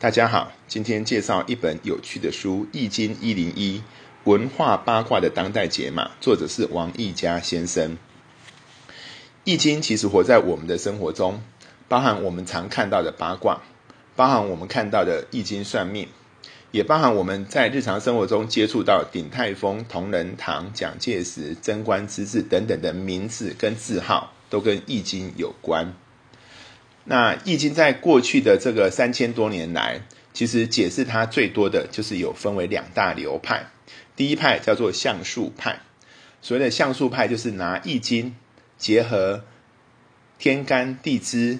大家好，今天介绍一本有趣的书《易经一零一文化八卦的当代解码》，作者是王易家先生。易经其实活在我们的生活中，包含我们常看到的八卦，包含我们看到的易经算命，也包含我们在日常生活中接触到鼎泰丰、同仁堂、蒋介石、贞观之治等等的名字跟字号，都跟易经有关。那《易经》在过去的这个三千多年来，其实解释它最多的就是有分为两大流派。第一派叫做象数派，所谓的象数派就是拿《易经》结合天干地支、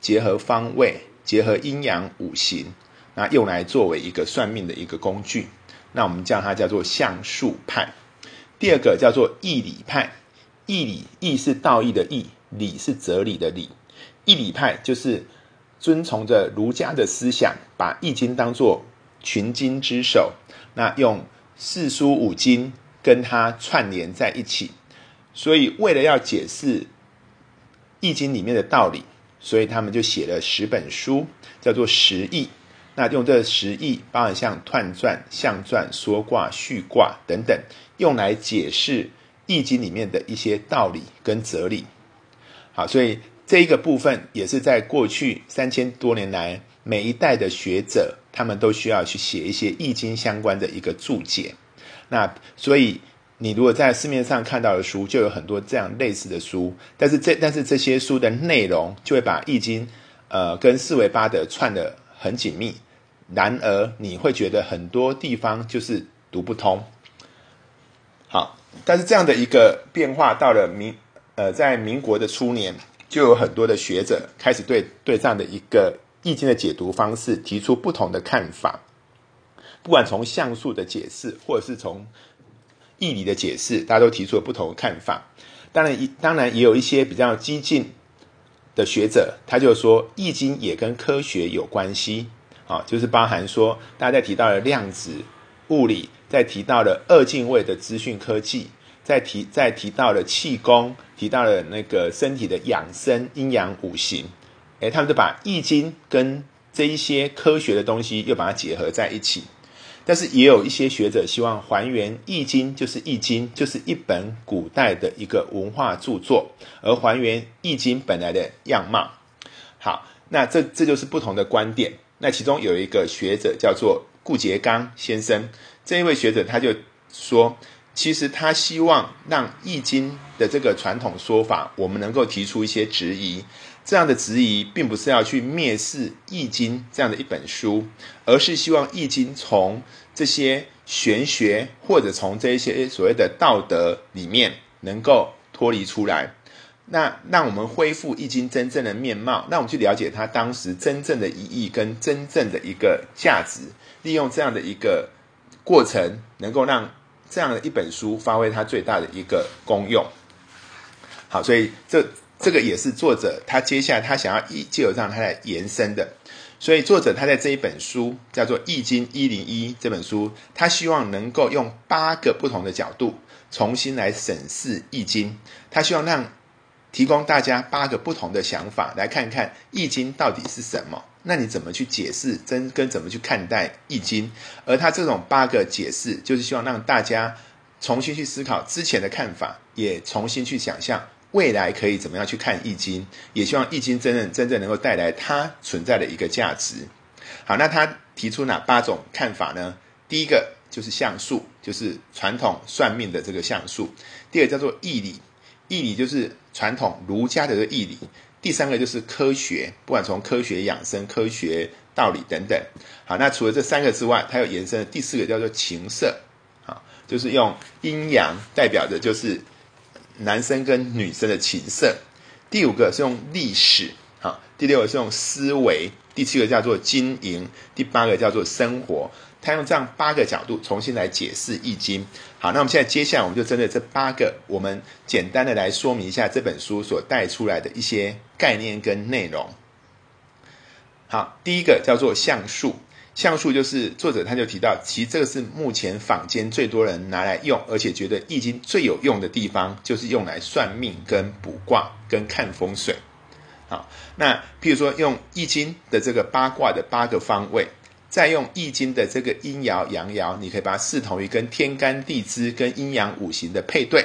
结合方位、结合阴阳五行，那用来作为一个算命的一个工具。那我们叫它叫做象数派。第二个叫做义理派，义理义是道义的义，理是哲理的理。义理派就是遵从着儒家的思想，把《易经》当作群经之首，那用四书五经跟它串联在一起。所以，为了要解释《易经》里面的道理，所以他们就写了十本书，叫做十义。那用这十义，包含像彖传、象传、说卦、序卦等等，用来解释《易经》里面的一些道理跟哲理。好，所以。这一个部分也是在过去三千多年来，每一代的学者他们都需要去写一些易经相关的一个注解。那所以你如果在市面上看到的书，就有很多这样类似的书。但是这但是这些书的内容就会把易经呃跟四维八德串的很紧密。然而你会觉得很多地方就是读不通。好，但是这样的一个变化到了民呃在民国的初年。就有很多的学者开始对对这样的一个易经的解读方式提出不同的看法，不管从像素的解释，或者是从义理的解释，大家都提出了不同的看法。当然，当然也有一些比较激进的学者，他就说易经也跟科学有关系，啊，就是包含说大家在提到了量子物理，在提到了二进位的资讯科技。再提再提到了气功，提到了那个身体的养生、阴阳五行，诶，他们就把易经跟这一些科学的东西又把它结合在一起。但是也有一些学者希望还原易经，就是易经就是一本古代的一个文化著作，而还原易经本来的样貌。好，那这这就是不同的观点。那其中有一个学者叫做顾颉刚先生，这一位学者他就说。其实他希望让《易经》的这个传统说法，我们能够提出一些质疑。这样的质疑，并不是要去蔑视《易经》这样的一本书，而是希望《易经》从这些玄学或者从这一些所谓的道德里面能够脱离出来。那让我们恢复《易经》真正的面貌，让我们去了解它当时真正的意义跟真正的一个价值。利用这样的一个过程，能够让。这样的一本书发挥它最大的一个功用，好，所以这这个也是作者他接下来他想要一借由这样他来延伸的，所以作者他在这一本书叫做《易经一零一》这本书，他希望能够用八个不同的角度重新来审视《易经》，他希望让提供大家八个不同的想法来看看《易经》到底是什么。那你怎么去解释真跟怎么去看待《易经》？而他这种八个解释，就是希望让大家重新去思考之前的看法，也重新去想象未来可以怎么样去看《易经》，也希望《易经》真正真正能够带来它存在的一个价值。好，那他提出哪八种看法呢？第一个就是相术，就是传统算命的这个相术；第二叫做义理，义理就是传统儒家的这个义理。第三个就是科学，不管从科学养生、科学道理等等。好，那除了这三个之外，它有延伸第四个叫做情色，好，就是用阴阳代表的，就是男生跟女生的情色。第五个是用历史，好，第六个是用思维，第七个叫做经营，第八个叫做生活。他用这样八个角度重新来解释《易经》。好，那我们现在接下来我们就针对这八个，我们简单的来说明一下这本书所带出来的一些概念跟内容。好，第一个叫做象数，象数就是作者他就提到，其实这个是目前坊间最多人拿来用，而且觉得《易经》最有用的地方，就是用来算命、跟卜卦、跟看风水。好，那譬如说用《易经》的这个八卦的八个方位。再用易经的这个阴爻阳爻，你可以把它视同于跟天干地支跟阴阳五行的配对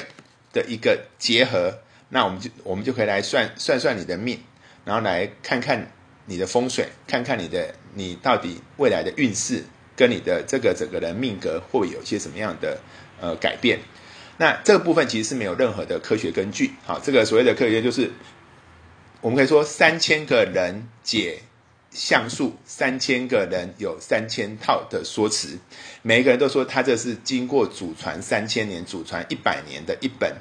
的一个结合。那我们就我们就可以来算算算你的命，然后来看看你的风水，看看你的你到底未来的运势跟你的这个整个人命格会有些什么样的呃改变。那这个部分其实是没有任何的科学根据。好，这个所谓的科学就是我们可以说三千个人解像素，三千个人有三千套的说辞，每一个人都说他这是经过祖传三千年、祖传一百年的一本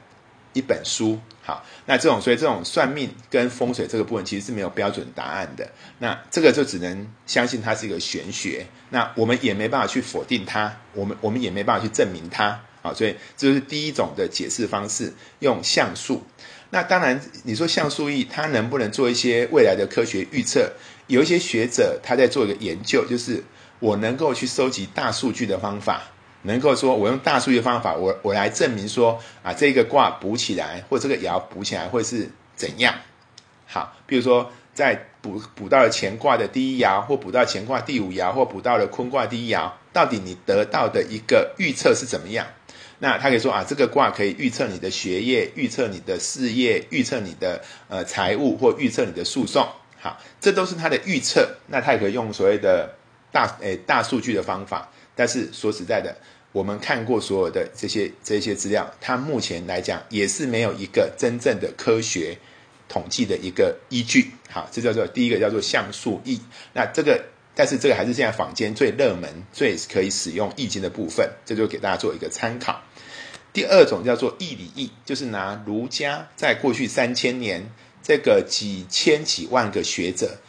一本书。好，那这种所以这种算命跟风水这个部分其实是没有标准答案的。那这个就只能相信它是一个玄学。那我们也没办法去否定它，我们我们也没办法去证明它。好，所以这是第一种的解释方式，用像素。那当然，你说像素易它能不能做一些未来的科学预测？有一些学者他在做一个研究，就是我能够去收集大数据的方法。能够说，我用大数据的方法，我我来证明说啊，这个卦补起来，或这个爻补起来会是怎样？好，比如说在补补到了乾卦的第一爻，或补到乾卦第五爻，或补到了坤卦第一爻，到底你得到的一个预测是怎么样？那他可以说啊，这个卦可以预测你的学业，预测你的事业，预测你的呃财务，或预测你的诉讼。好，这都是他的预测。那他也可以用所谓的大诶大数据的方法。但是说实在的。我们看过所有的这些这些资料，它目前来讲也是没有一个真正的科学统计的一个依据。好，这叫做第一个叫做像素易。那这个，但是这个还是现在坊间最热门、最可以使用易经的部分，这就给大家做一个参考。第二种叫做易理易，就是拿儒家在过去三千年这个几千几万个学者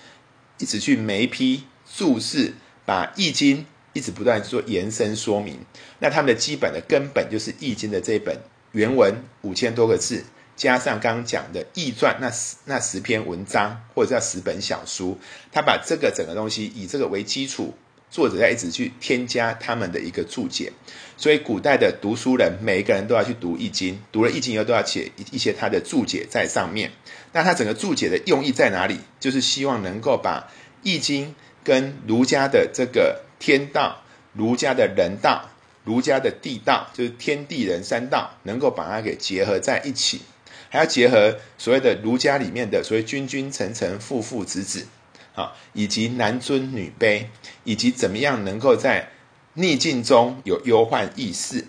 一直去每批注释，把易经。一直不断做延伸说明，那他们的基本的根本就是《易经》的这本原文五千多个字，加上刚刚讲的《易传》那十那十篇文章或者叫十本小书，他把这个整个东西以这个为基础，作者在一直去添加他们的一个注解。所以古代的读书人每一个人都要去读《易经》，读了《易经》以后都要写一一些他的注解在上面。那他整个注解的用意在哪里？就是希望能够把《易经》跟儒家的这个。天道、儒家的人道、儒家的地道，就是天地人三道，能够把它给结合在一起，还要结合所谓的儒家里面的所谓君君臣臣父父子子，啊，以及男尊女卑，以及怎么样能够在逆境中有忧患意识，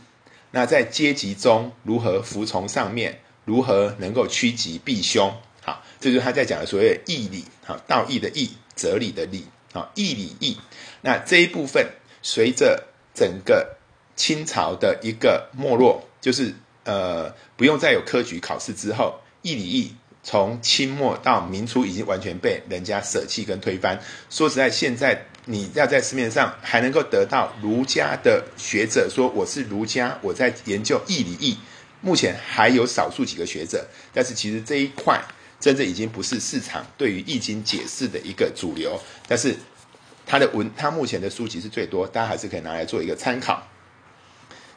那在阶级中如何服从上面，如何能够趋吉避凶，好，这就是他在讲的所谓义理，好，道义的义，哲理的理。啊，义理义，那这一部分随着整个清朝的一个没落，就是呃不用再有科举考试之后，义理义从清末到明初已经完全被人家舍弃跟推翻。说实在，现在你要在市面上还能够得到儒家的学者说我是儒家，我在研究义理义，目前还有少数几个学者，但是其实这一块。真正已经不是市场对于易经解释的一个主流，但是他的文，他目前的书籍是最多，大家还是可以拿来做一个参考。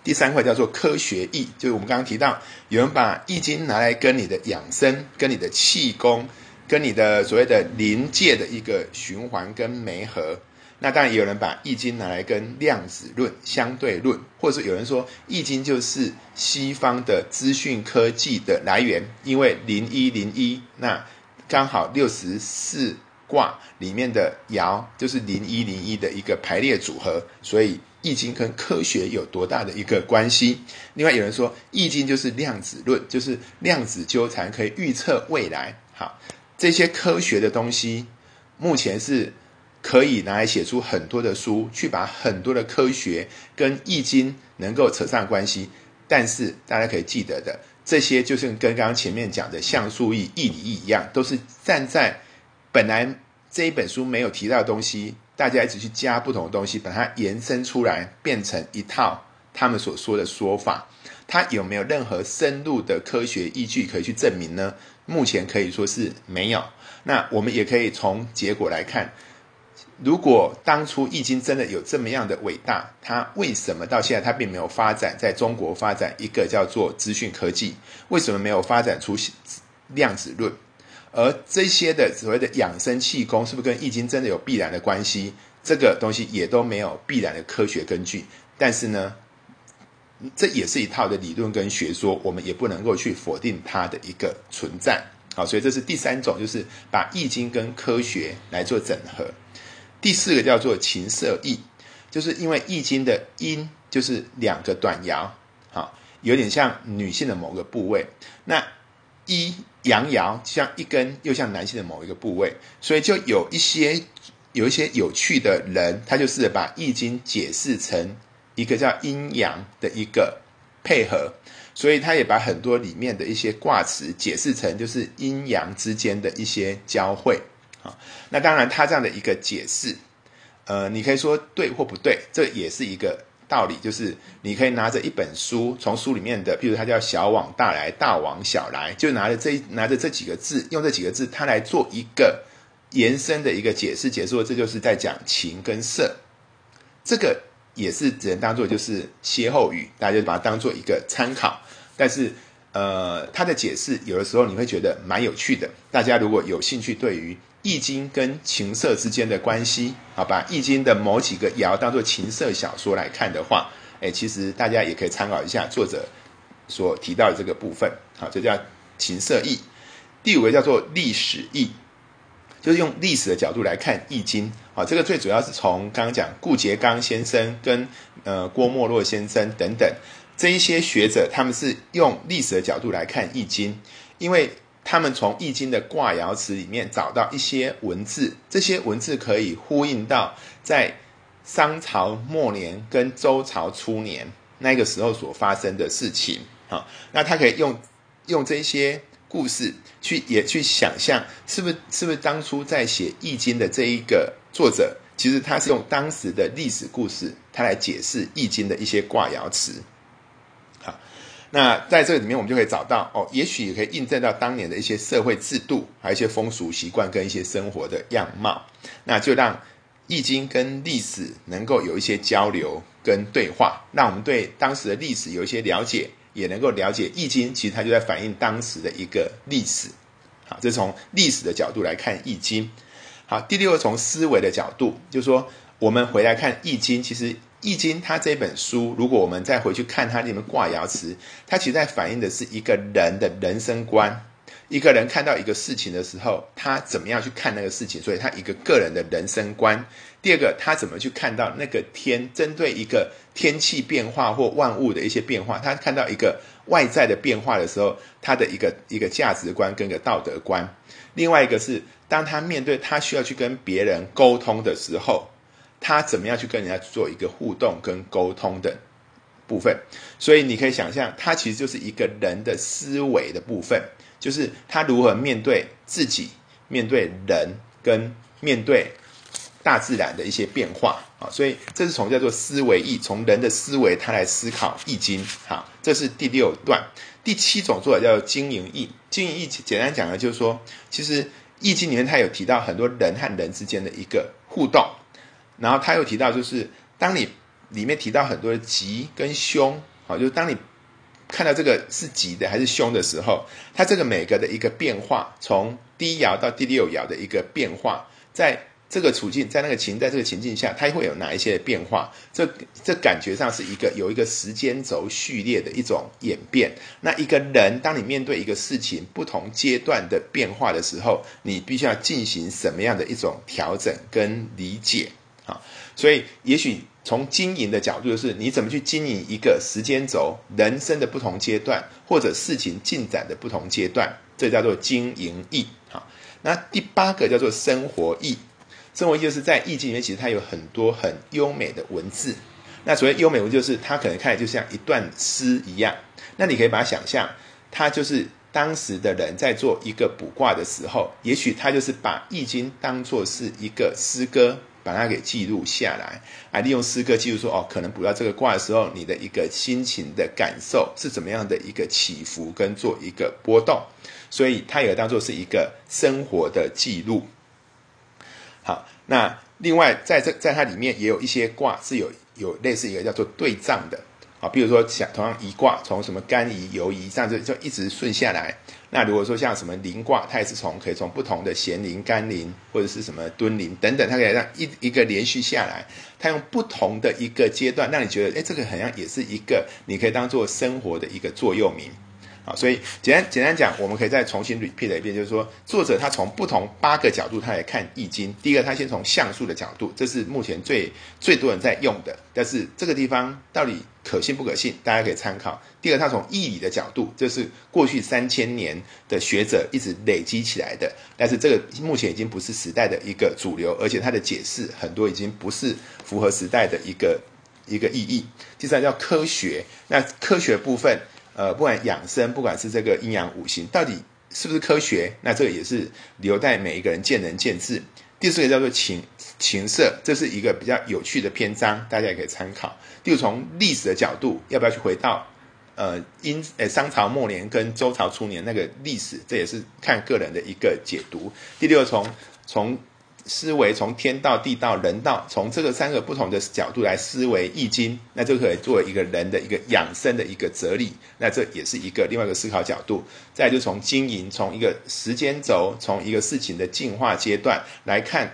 第三块叫做科学易，就是我们刚刚提到，有人把易经拿来跟你的养生、跟你的气功、跟你的所谓的临界的一个循环跟媒合。那当然也有人把《易经》拿来跟量子论、相对论，或者是有人说《易经》就是西方的资讯科技的来源，因为零一零一，那刚好六十四卦里面的爻就是零一零一的一个排列组合，所以《易经》跟科学有多大的一个关系？另外有人说《易经》就是量子论，就是量子纠缠可以预测未来。好，这些科学的东西目前是。可以拿来写出很多的书，去把很多的科学跟易经能够扯上关系。但是大家可以记得的，这些就是跟刚刚前面讲的像素易、易理一样，都是站在本来这一本书没有提到的东西，大家一直去加不同的东西，把它延伸出来，变成一套他们所说的说法。它有没有任何深入的科学依据可以去证明呢？目前可以说是没有。那我们也可以从结果来看。如果当初易经真的有这么样的伟大，它为什么到现在它并没有发展在中国发展一个叫做资讯科技？为什么没有发展出量子论？而这些的所谓的养生气功，是不是跟易经真的有必然的关系？这个东西也都没有必然的科学根据。但是呢，这也是一套的理论跟学说，我们也不能够去否定它的一个存在。好，所以这是第三种，就是把易经跟科学来做整合。第四个叫做情色易，就是因为易经的阴就是两个短爻，好，有点像女性的某个部位。那一阳爻像一根，又像男性的某一个部位，所以就有一些有一些有趣的人，他就是把易经解释成一个叫阴阳的一个配合。所以他也把很多里面的一些卦词解释成就是阴阳之间的一些交汇啊。那当然，他这样的一个解释，呃，你可以说对或不对，这也是一个道理。就是你可以拿着一本书，从书里面的，譬如它叫“小往大来，大往小来”，就拿着这拿着这几个字，用这几个字，它来做一个延伸的一个解释，解释说这就是在讲情跟色，这个。也是只能当做就是歇后语，大家就把它当做一个参考。但是，呃，它的解释有的时候你会觉得蛮有趣的。大家如果有兴趣，对于《易经》跟情色之间的关系，好把《易经》的某几个爻当做情色小说来看的话，哎，其实大家也可以参考一下作者所提到的这个部分。好，这叫情色易。第五个叫做历史易。就是用历史的角度来看《易经》啊，这个最主要是从刚刚讲顾颉刚先生跟呃郭沫若先生等等这一些学者，他们是用历史的角度来看《易经》，因为他们从《易经》的卦爻辞里面找到一些文字，这些文字可以呼应到在商朝末年跟周朝初年那个时候所发生的事情好，那他可以用用这些。故事去也去想象，是不是是不是当初在写《易经》的这一个作者，其实他是用当时的历史故事，他来解释《易经》的一些卦爻辞。那在这个里面，我们就可以找到哦，也许也可以印证到当年的一些社会制度，还有一些风俗习惯跟一些生活的样貌，那就让《易经》跟历史能够有一些交流跟对话，让我们对当时的历史有一些了解。也能够了解《易经》，其实它就在反映当时的一个历史。好，这是从历史的角度来看《易经》。好，第六个从思维的角度，就是说我们回来看《易经》，其实《易经》它这本书，如果我们再回去看它里面卦爻辞，它其实在反映的是一个人的人生观。一个人看到一个事情的时候，他怎么样去看那个事情？所以他一个个人的人生观。第二个，他怎么去看到那个天？针对一个天气变化或万物的一些变化，他看到一个外在的变化的时候，他的一个一个价值观跟个道德观。另外一个是，当他面对他需要去跟别人沟通的时候，他怎么样去跟人家做一个互动跟沟通的部分？所以你可以想象，他其实就是一个人的思维的部分。就是他如何面对自己、面对人跟面对大自然的一些变化啊，所以这是从叫做思维易，从人的思维他来思考易经。好，这是第六段。第七种做法叫做经营易。经营易简单讲呢，就是说，其实易经里面它有提到很多人和人之间的一个互动，然后他又提到，就是当你里面提到很多的吉跟凶，好，就是当你。看到这个是吉的还是凶的时候，它这个每个的一个变化，从第一爻到第六爻的一个变化，在这个处境，在那个情，在这个情境下，它会有哪一些变化？这这感觉上是一个有一个时间轴序列的一种演变。那一个人，当你面对一个事情不同阶段的变化的时候，你必须要进行什么样的一种调整跟理解？啊，所以也许。从经营的角度，就是你怎么去经营一个时间轴、人生的不同阶段，或者事情进展的不同阶段，这叫做经营意。好，那第八个叫做生活意。生活意就是在易经里面，其实它有很多很优美的文字。那所谓优美文，就是它可能看起来就像一段诗一样。那你可以把它想象，它就是当时的人在做一个卜卦的时候，也许他就是把易经当作是一个诗歌。把它给记录下来，啊，利用诗歌记录说，哦，可能补到这个卦的时候，你的一个心情的感受是怎么样的一个起伏跟做一个波动，所以它也当做是一个生活的记录。好，那另外在这在它里面也有一些卦是有有类似一个叫做对仗的，啊，比如说像同样一卦，从什么干仪、游仪这样子就一直顺下来。那如果说像什么临卦，它也是从可以从不同的咸临、干临或者是什么敦临等等，它可以让一一个连续下来，它用不同的一个阶段，让你觉得，哎，这个好像也是一个你可以当做生活的一个座右铭。好，所以简单简单讲，我们可以再重新 repeat 一遍，就是说，作者他从不同八个角度他来看《易经》。第一个，他先从象数的角度，这是目前最最多人在用的，但是这个地方到底可信不可信，大家可以参考。第二，他从义理的角度，这是过去三千年的学者一直累积起来的，但是这个目前已经不是时代的一个主流，而且他的解释很多已经不是符合时代的一个一个意义。第三叫科学，那科学部分。呃，不管养生，不管是这个阴阳五行，到底是不是科学？那这个也是留待每一个人见仁见智。第四个叫做情情色，这是一个比较有趣的篇章，大家也可以参考。第五，从历史的角度，要不要去回到呃殷呃商朝末年跟周朝初年那个历史？这也是看个人的一个解读。第六，从从。思维从天道、地道、人道，从这个三个不同的角度来思维《易经》，那就可以作为一个人的一个养生的一个哲理。那这也是一个另外一个思考角度。再就从经营，从一个时间轴，从一个事情的进化阶段来看，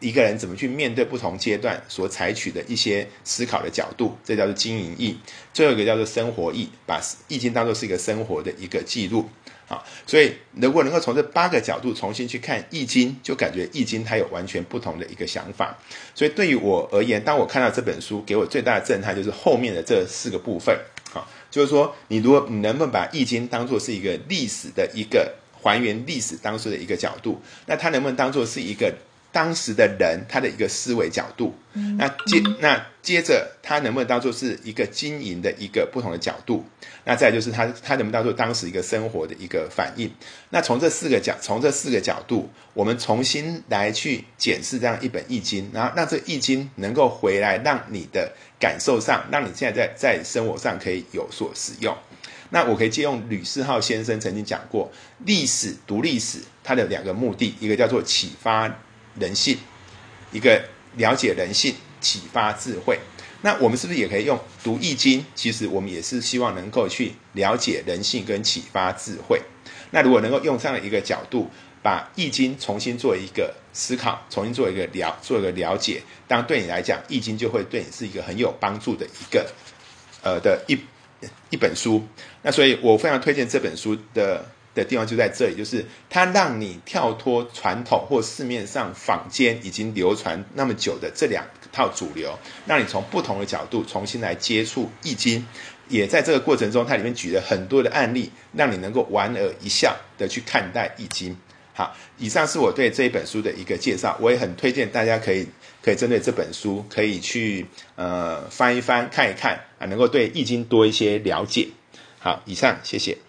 一个人怎么去面对不同阶段所采取的一些思考的角度，这叫做经营易。最后一个叫做生活易，把《易经》当做是一个生活的一个记录。啊，所以如果能够从这八个角度重新去看《易经》，就感觉《易经》它有完全不同的一个想法。所以对于我而言，当我看到这本书，给我最大的震撼就是后面的这四个部分。啊，就是说，你如果你能不能把《易经》当做是一个历史的一个还原历史当时的一个角度，那它能不能当做是一个？当时的人他的一个思维角度，那接那接着他能不能当做是一个经营的一个不同的角度？那再就是他他能不能当做当时一个生活的一个反应？那从这四个角从这四个角度，我们重新来去检视这样一本易经，然后让这易经能够回来，让你的感受上，让你现在在在生活上可以有所使用。那我可以借用吕世浩先生曾经讲过，历史读历史，它的两个目的，一个叫做启发。人性，一个了解人性、启发智慧。那我们是不是也可以用读易经？其实我们也是希望能够去了解人性跟启发智慧。那如果能够用这样的一个角度，把易经重新做一个思考，重新做一个了做一个了解，当然对你来讲，易经就会对你是一个很有帮助的一个呃的一一本书。那所以我非常推荐这本书的。的地方就在这里，就是它让你跳脱传统或市面上坊间已经流传那么久的这两套主流，让你从不同的角度重新来接触易经，也在这个过程中，它里面举了很多的案例，让你能够莞尔一笑的去看待易经。好，以上是我对这一本书的一个介绍，我也很推荐大家可以可以针对这本书可以去呃翻一翻看一看啊，能够对易经多一些了解。好，以上谢谢。